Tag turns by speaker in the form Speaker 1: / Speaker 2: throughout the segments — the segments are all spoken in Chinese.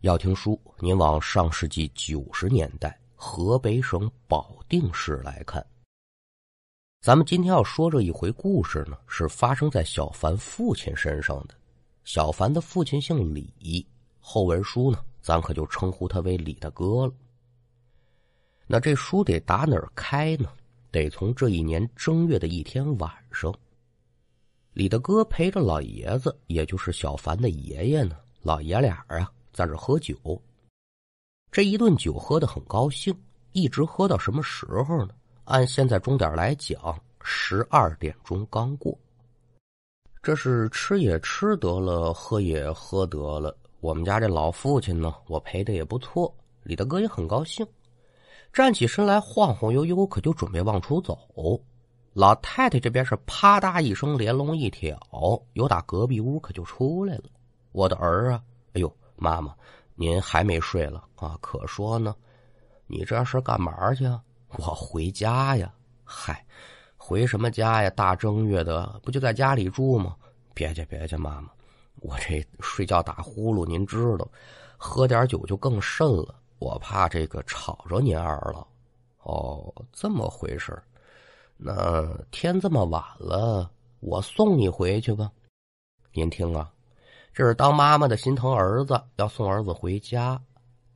Speaker 1: 要听书，您往上世纪九十年代河北省保定市来看。咱们今天要说这一回故事呢，是发生在小凡父亲身上的。小凡的父亲姓李，后文书呢，咱可就称呼他为李大哥了。那这书得打哪儿开呢？得从这一年正月的一天晚上，李大哥陪着老爷子，也就是小凡的爷爷呢，老爷俩啊。在这喝酒，这一顿酒喝的很高兴，一直喝到什么时候呢？按现在钟点来讲，十二点钟刚过。这是吃也吃得了，喝也喝得了。我们家这老父亲呢，我陪的也不错，李大哥也很高兴，站起身来晃晃悠悠，可就准备往出走。老太太这边是啪嗒一声连笼一挑，由打隔壁屋可就出来了。我的儿啊，哎呦！妈妈，您还没睡了啊？可说呢，你这是干嘛去？我回家呀。嗨，回什么家呀？大正月的，不就在家里住吗？别介，别介，妈妈，我这睡觉打呼噜，您知道，喝点酒就更甚了。我怕这个吵着您二老。哦，这么回事那天这么晚了，我送你回去吧。您听啊。这是当妈妈的心疼儿子，要送儿子回家。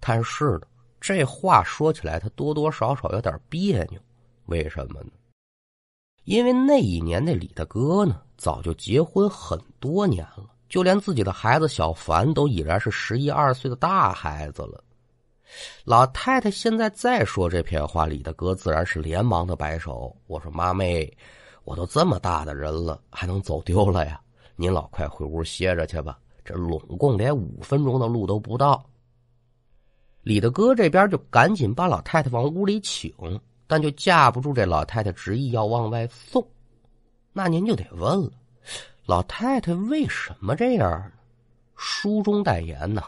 Speaker 1: 但是呢，这话说起来，他多多少少有点别扭。为什么呢？因为那一年那李大哥呢，早就结婚很多年了，就连自己的孩子小凡都已然是十一二岁的大孩子了。老太太现在再说这片话，李大哥自然是连忙的摆手：“我说妈妹，我都这么大的人了，还能走丢了呀？您老快回屋歇着去吧。”这拢共连五分钟的路都不到，李大哥这边就赶紧把老太太往屋里请，但就架不住这老太太执意要往外送。那您就得问了，老太太为什么这样呢？书中代言呢，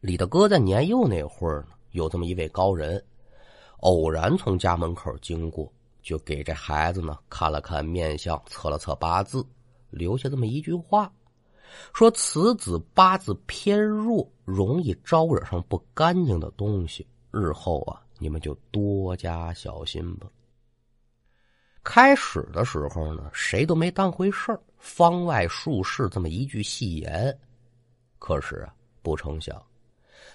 Speaker 1: 李大哥在年幼那会儿呢，有这么一位高人，偶然从家门口经过，就给这孩子呢看了看面相，测了测八字，留下这么一句话。说此子八字偏弱，容易招惹上不干净的东西。日后啊，你们就多加小心吧。开始的时候呢，谁都没当回事儿，方外术士这么一句戏言。可是啊，不成想，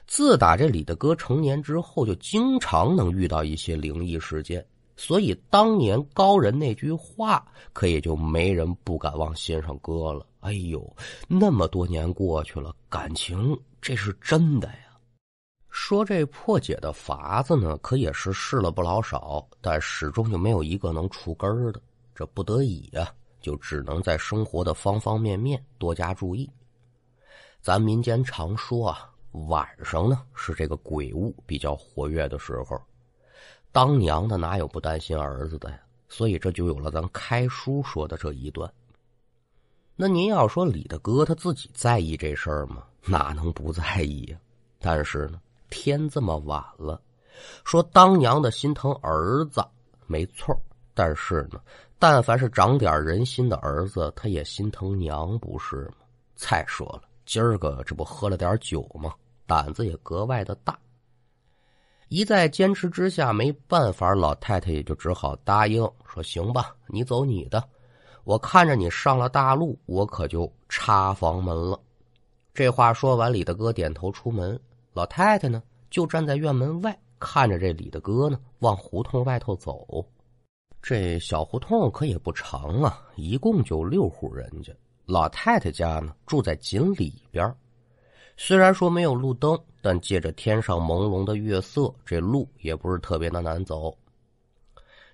Speaker 1: 自打这李大哥成年之后，就经常能遇到一些灵异事件。所以当年高人那句话，可也就没人不敢往心上搁了。哎呦，那么多年过去了，感情这是真的呀。说这破解的法子呢，可也是试了不老少，但始终就没有一个能除根儿的。这不得已呀，就只能在生活的方方面面多加注意。咱民间常说啊，晚上呢是这个鬼物比较活跃的时候。当娘的哪有不担心儿子的呀？所以这就有了咱开书说的这一段。那您要说李大哥他自己在意这事儿吗？哪能不在意呀？但是呢，天这么晚了，说当娘的心疼儿子没错但是呢，但凡是长点人心的儿子，他也心疼娘，不是吗？再说了，今儿个这不喝了点酒吗？胆子也格外的大。一再坚持之下，没办法，老太太也就只好答应说：“行吧，你走你的，我看着你上了大路，我可就插房门了。”这话说完，李大哥点头出门，老太太呢就站在院门外，看着这李大哥呢往胡同外头走。这小胡同可也不长啊，一共就六户人家，老太太家呢住在井里边。虽然说没有路灯，但借着天上朦胧的月色，这路也不是特别的难走。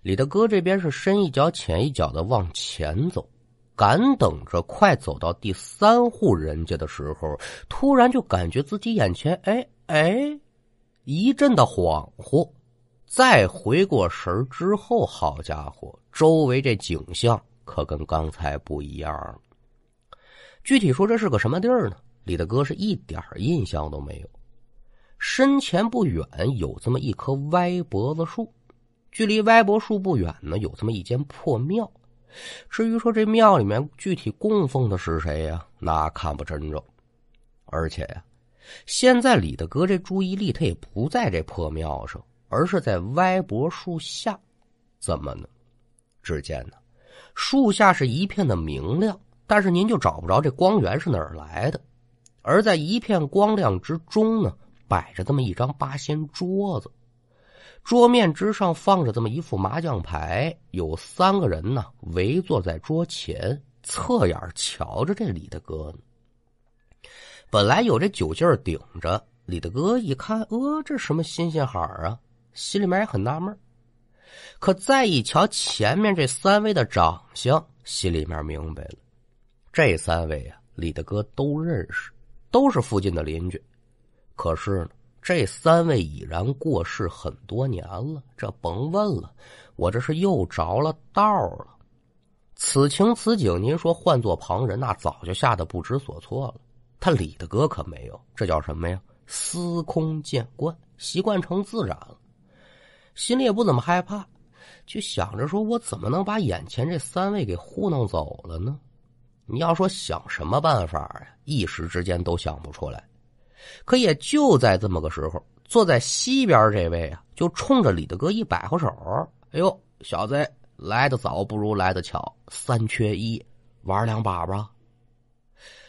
Speaker 1: 李大哥这边是深一脚浅一脚的往前走，赶等着快走到第三户人家的时候，突然就感觉自己眼前哎哎一阵的恍惚，再回过神之后，好家伙，周围这景象可跟刚才不一样了。具体说这是个什么地儿呢？李大哥是一点印象都没有。身前不远有这么一棵歪脖子树，距离歪脖树不远呢，有这么一间破庙。至于说这庙里面具体供奉的是谁呀，那看不真着。而且呀，现在李大哥这注意力他也不在这破庙上，而是在歪脖树下。怎么呢？只见呢，树下是一片的明亮，但是您就找不着这光源是哪儿来的。而在一片光亮之中呢，摆着这么一张八仙桌子，桌面之上放着这么一副麻将牌，有三个人呢围坐在桌前，侧眼瞧着这李大哥呢。本来有这酒劲儿顶着，李大哥一看，呃，这什么新鲜好啊？心里面也很纳闷可再一瞧前面这三位的长相，心里面明白了，这三位啊，李大哥都认识。都是附近的邻居，可是呢，这三位已然过世很多年了，这甭问了，我这是又着了道了。此情此景，您说换做旁人，那早就吓得不知所措了。他李大哥可没有，这叫什么呀？司空见惯，习惯成自然了，心里也不怎么害怕，就想着说，我怎么能把眼前这三位给糊弄走了呢？你要说想什么办法呀？一时之间都想不出来。可也就在这么个时候，坐在西边这位啊，就冲着李大哥一摆挥手：“哎呦，小子，来的早不如来的巧，三缺一，玩两把吧。”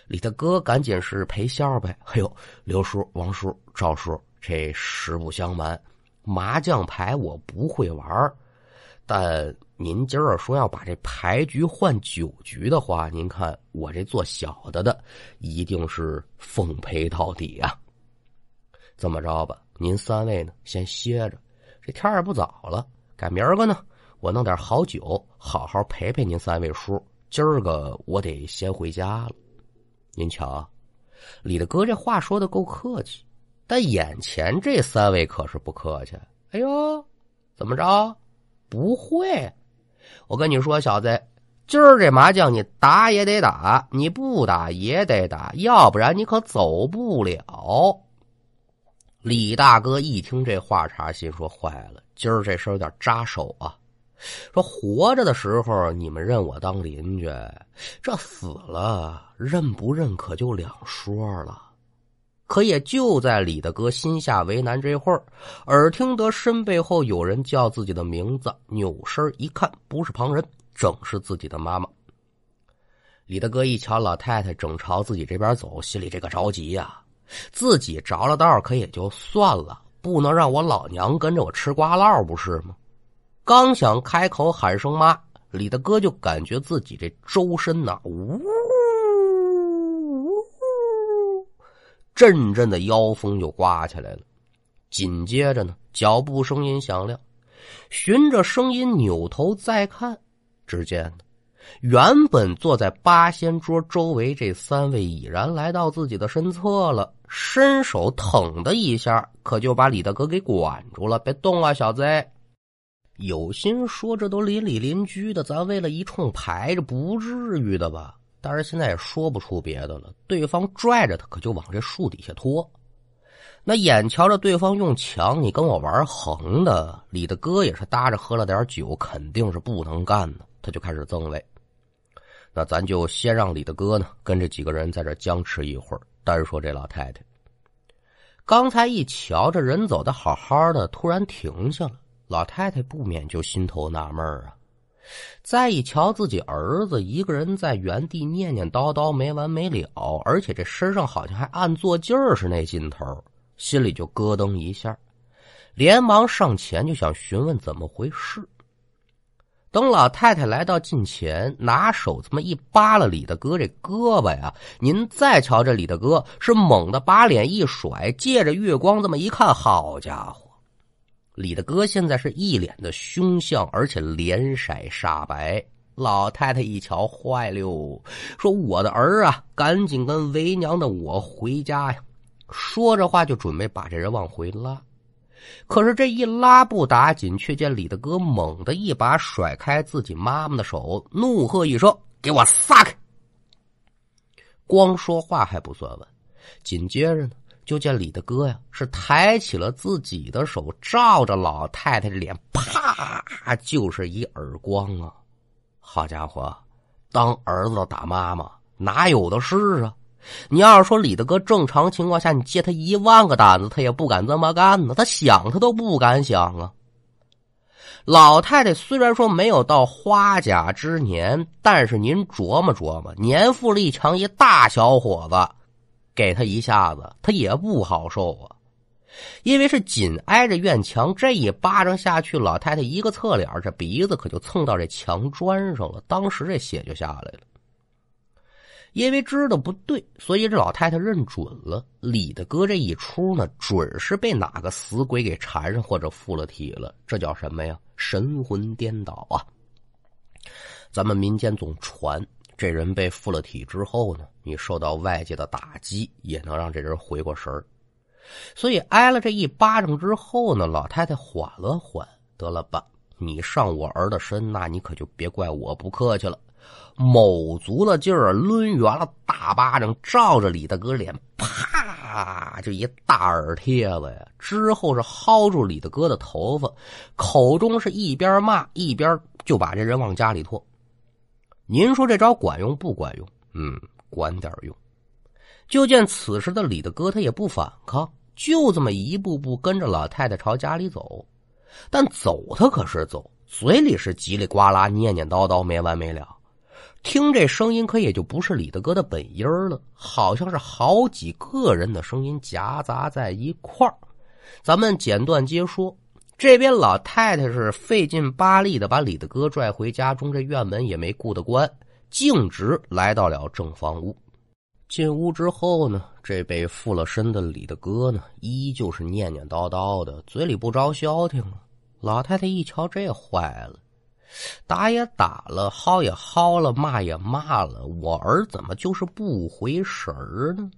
Speaker 1: 李大哥赶紧是赔笑呗：“哎呦，刘叔、王叔、赵叔，这实不相瞒，麻将牌我不会玩，但……”您今儿说要把这牌局换酒局的话，您看我这做小的的，一定是奉陪到底啊。这么着吧，您三位呢先歇着，这天也不早了，改明儿个呢，我弄点好酒，好好陪陪您三位叔。今儿个我得先回家了。您瞧，李大哥这话说的够客气，但眼前这三位可是不客气。哎呦，怎么着？不会。我跟你说，小子，今儿这麻将你打也得打，你不打也得打，要不然你可走不了。李大哥一听这话茬，心说坏了，今儿这事有点扎手啊。说活着的时候你们认我当邻居，这死了认不认可就两说了。可也就在李大哥心下为难这会儿，耳听得身背后有人叫自己的名字，扭身一看，不是旁人，正是自己的妈妈。李大哥一瞧老太太正朝自己这边走，心里这个着急呀！自己着了道可也就算了，不能让我老娘跟着我吃瓜唠，不是吗？刚想开口喊声妈，李大哥就感觉自己这周身呐，呜。阵阵的妖风就刮起来了，紧接着呢，脚步声音响亮，循着声音扭头再看，只见呢，原本坐在八仙桌周围这三位已然来到自己的身侧了，伸手腾的一下，可就把李大哥给管住了：“别动啊，小子！有心说这都邻里邻居的，咱为了一冲牌，这不至于的吧？”但是现在也说不出别的了，对方拽着他，可就往这树底下拖。那眼瞧着对方用强，你跟我玩横的，李大哥也是搭着喝了点酒，肯定是不能干的。他就开始增位。那咱就先让李大哥呢跟这几个人在这僵持一会儿。单说这老太太，刚才一瞧这人走的好好的，突然停下了，老太太不免就心头纳闷啊。再一瞧自己儿子一个人在原地念念叨叨没完没了，而且这身上好像还暗作劲儿是那劲头，心里就咯噔一下，连忙上前就想询问怎么回事。等老太太来到近前，拿手这么一扒拉李大哥这胳膊呀，您再瞧这李大哥是猛地把脸一甩，借着月光这么一看，好家伙！李大哥现在是一脸的凶相，而且脸色煞白。老太太一瞧，坏了，说：“我的儿啊，赶紧跟为娘的我回家呀！”说着话就准备把这人往回拉，可是这一拉不打紧，却见李大哥猛地一把甩开自己妈妈的手，怒喝一声：“给我撒开！”光说话还不算完，紧接着呢。就见李大哥呀，是抬起了自己的手，照着老太太的脸，啪，就是一耳光啊！好家伙，当儿子打妈妈哪有的是啊？你要是说李大哥正常情况下，你借他一万个胆子，他也不敢这么干呢。他想他都不敢想啊。老太太虽然说没有到花甲之年，但是您琢磨琢磨，年富力强一大小伙子，给他一下子，他也不好受啊。因为是紧挨着院墙，这一巴掌下去，老太太一个侧脸，这鼻子可就蹭到这墙砖上了，当时这血就下来了。因为知道不对，所以这老太太认准了李大哥这一出呢，准是被哪个死鬼给缠上或者附了体了。这叫什么呀？神魂颠倒啊！咱们民间总传，这人被附了体之后呢，你受到外界的打击，也能让这人回过神儿。所以挨了这一巴掌之后呢，老太太缓了缓，得了吧，你上我儿的身，那你可就别怪我不客气了。卯足了劲儿，抡圆了大巴掌，照着李大哥脸，啪就一大耳贴子呀！之后是薅住李大哥的头发，口中是一边骂一边就把这人往家里拖。您说这招管用不管用？嗯，管点用。就见此时的李大哥他也不反抗，就这么一步步跟着老太太朝家里走。但走他可是走，嘴里是叽里呱啦念念叨叨没完没了。听这声音，可也就不是李大哥的本音了，好像是好几个人的声音夹杂在一块儿。咱们简短接说，这边老太太是费劲巴力的把李大哥拽回家中，这院门也没顾得关，径直来到了正房屋。进屋之后呢，这被附了身的李大哥呢，依旧是念念叨叨的，嘴里不着消停啊。老太太一瞧，这坏了。打也打了，薅也薅了，骂也骂了，我儿怎么就是不回神儿呢？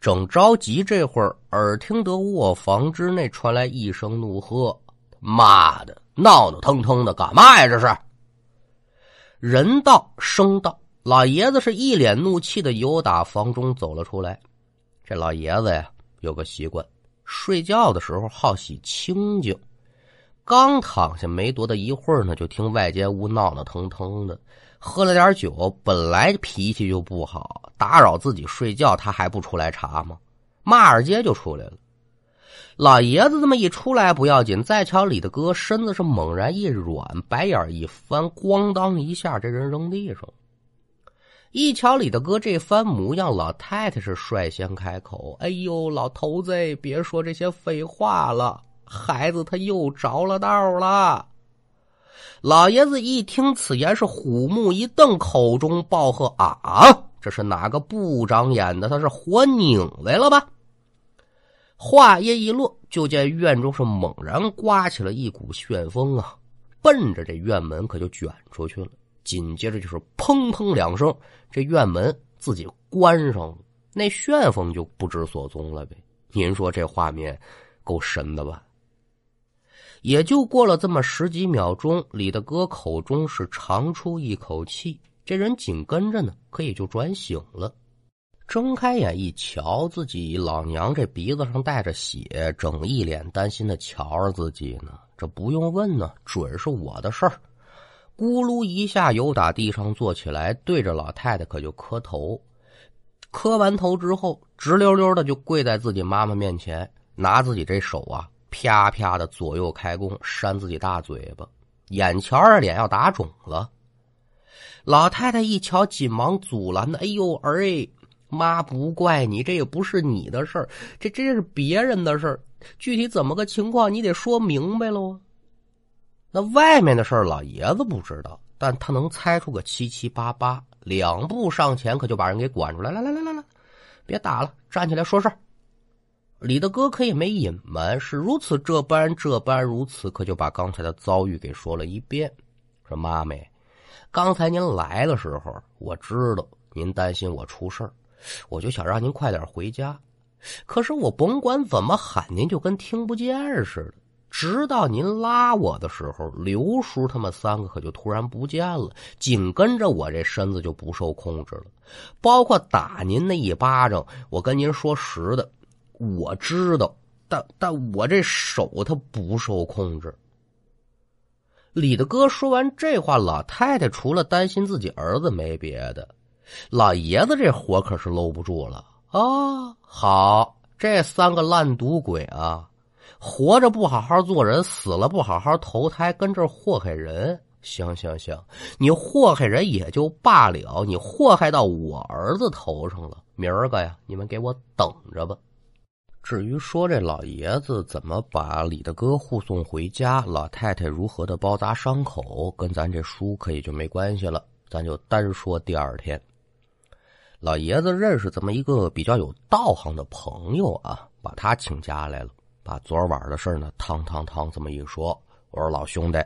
Speaker 1: 正着急，这会儿耳听得卧房之内传来一声怒喝：“妈的，闹闹腾腾的干嘛呀？这是！”人到声到，老爷子是一脸怒气的由打房中走了出来。这老爷子呀，有个习惯，睡觉的时候好喜清静。刚躺下没多大一会儿呢，就听外间屋闹闹腾腾的，喝了点酒，本来脾气就不好，打扰自己睡觉，他还不出来查吗？骂二街就出来了。老爷子这么一出来不要紧，再瞧李大哥身子是猛然一软，白眼一翻，咣当一下，这人扔地上。一瞧李大哥这番模样，老太太是率先开口：“哎呦，老头子，别说这些废话了。”孩子他又着了道了。老爷子一听此言，是虎目一瞪，口中暴喝：“啊！这是哪个不长眼的？他是活拧来了吧？”话音一落，就见院中是猛然刮起了一股旋风啊，奔着这院门可就卷出去了。紧接着就是砰砰两声，这院门自己关上了，那旋风就不知所踪了呗。您说这画面够神的吧？也就过了这么十几秒钟，李大哥口中是长出一口气，这人紧跟着呢，可也就转醒了。睁开眼一瞧，自己老娘这鼻子上带着血，整一脸担心的瞧着自己呢。这不用问呢，准是我的事儿。咕噜一下，由打地上坐起来，对着老太太可就磕头。磕完头之后，直溜溜的就跪在自己妈妈面前，拿自己这手啊。啪啪的左右开弓，扇自己大嘴巴，眼瞧着脸要打肿了。老太太一瞧，紧忙阻拦的：“哎呦，儿哎，妈不怪你，这也不是你的事儿，这这是别人的事儿。具体怎么个情况，你得说明白喽。那外面的事儿，老爷子不知道，但他能猜出个七七八八。两步上前，可就把人给管出来：来来来来来，别打了，站起来说事儿。”李大哥可也没隐瞒，是如此这般这般如此，可就把刚才的遭遇给说了一遍。说妈咪，刚才您来的时候，我知道您担心我出事，我就想让您快点回家。可是我甭管怎么喊，您就跟听不见似的。直到您拉我的时候，刘叔他们三个可就突然不见了，紧跟着我这身子就不受控制了，包括打您那一巴掌。我跟您说实的。我知道，但但我这手他不受控制。李大哥说完这话，老太太除了担心自己儿子没别的，老爷子这活可是搂不住了啊！好，这三个烂赌鬼啊，活着不好好做人，死了不好好投胎，跟这祸害人。行行行，你祸害人也就罢了，你祸害到我儿子头上了，明儿个呀，你们给我等着吧。至于说这老爷子怎么把李大哥护送回家，老太太如何的包扎伤口，跟咱这书可以就没关系了，咱就单说第二天。老爷子认识这么一个比较有道行的朋友啊，把他请家来了，把昨晚的事呢，汤汤汤这么一说。我说老兄弟，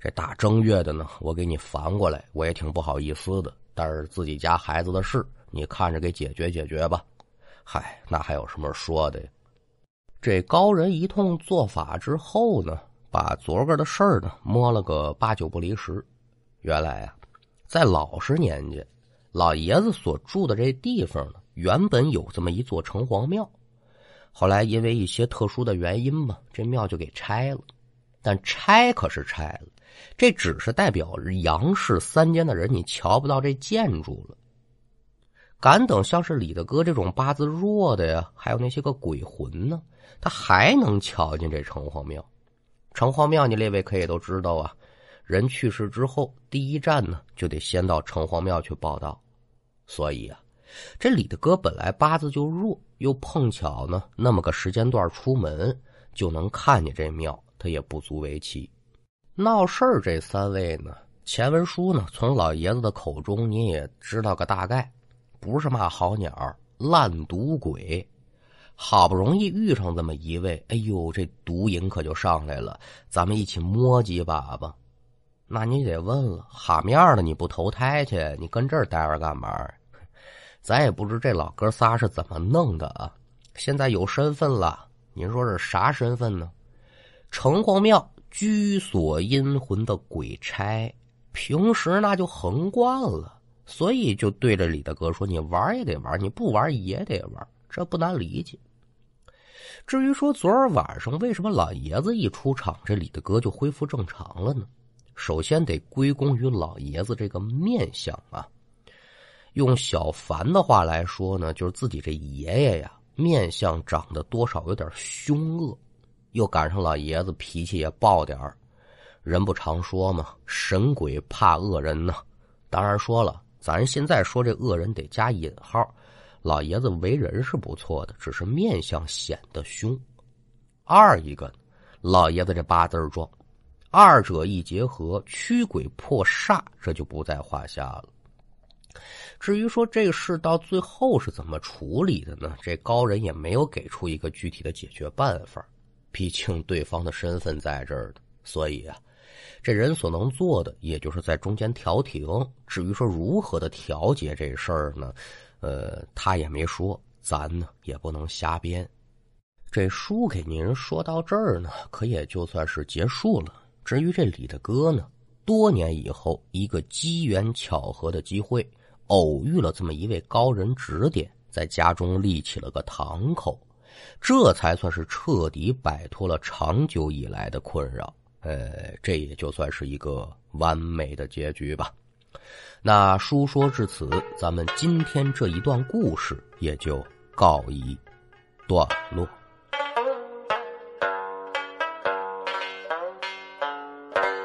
Speaker 1: 这大正月的呢，我给你烦过来，我也挺不好意思的。但是自己家孩子的事，你看着给解决解决吧。嗨，那还有什么说的呀？这高人一通做法之后呢，把昨个的事儿呢摸了个八九不离十。原来啊，在老实年间，老爷子所住的这地方呢，原本有这么一座城隍庙，后来因为一些特殊的原因吧，这庙就给拆了。但拆可是拆了，这只是代表杨氏三间的人，你瞧不到这建筑了。敢等像是李大哥这种八字弱的呀，还有那些个鬼魂呢，他还能瞧见这城隍庙。城隍庙，你列位可以都知道啊，人去世之后，第一站呢就得先到城隍庙去报道。所以啊，这李大哥本来八字就弱，又碰巧呢那么个时间段出门，就能看见这庙。他也不足为奇，闹事儿这三位呢，前文书呢，从老爷子的口中你也知道个大概，不是嘛好鸟，烂赌鬼，好不容易遇上这么一位，哎呦，这毒瘾可就上来了，咱们一起摸几把吧。那你得问了，哈面的你不投胎去，你跟这儿待着干嘛？咱也不知这老哥仨是怎么弄的啊。现在有身份了，您说是啥身份呢？城隍庙居所阴魂的鬼差，平时那就横惯了，所以就对着李大哥说：“你玩也得玩，你不玩也得玩。”这不难理解。至于说昨儿晚上为什么老爷子一出场，这李大哥就恢复正常了呢？首先得归功于老爷子这个面相啊。用小凡的话来说呢，就是自己这爷爷呀，面相长得多少有点凶恶。又赶上老爷子脾气也暴点儿，人不常说嘛，神鬼怕恶人呢。当然说了，咱现在说这恶人得加引号。老爷子为人是不错的，只是面相显得凶。二一个，老爷子这八字壮，二者一结合，驱鬼破煞，这就不在话下了。至于说这事到最后是怎么处理的呢？这高人也没有给出一个具体的解决办法。毕竟对方的身份在这儿的，所以啊，这人所能做的，也就是在中间调停。至于说如何的调节这事儿呢，呃，他也没说，咱呢也不能瞎编。这书给您说到这儿呢，可也就算是结束了。至于这李大哥呢，多年以后，一个机缘巧合的机会，偶遇了这么一位高人指点，在家中立起了个堂口。这才算是彻底摆脱了长久以来的困扰，呃，这也就算是一个完美的结局吧。那书说至此，咱们今天这一段故事也就告一段落。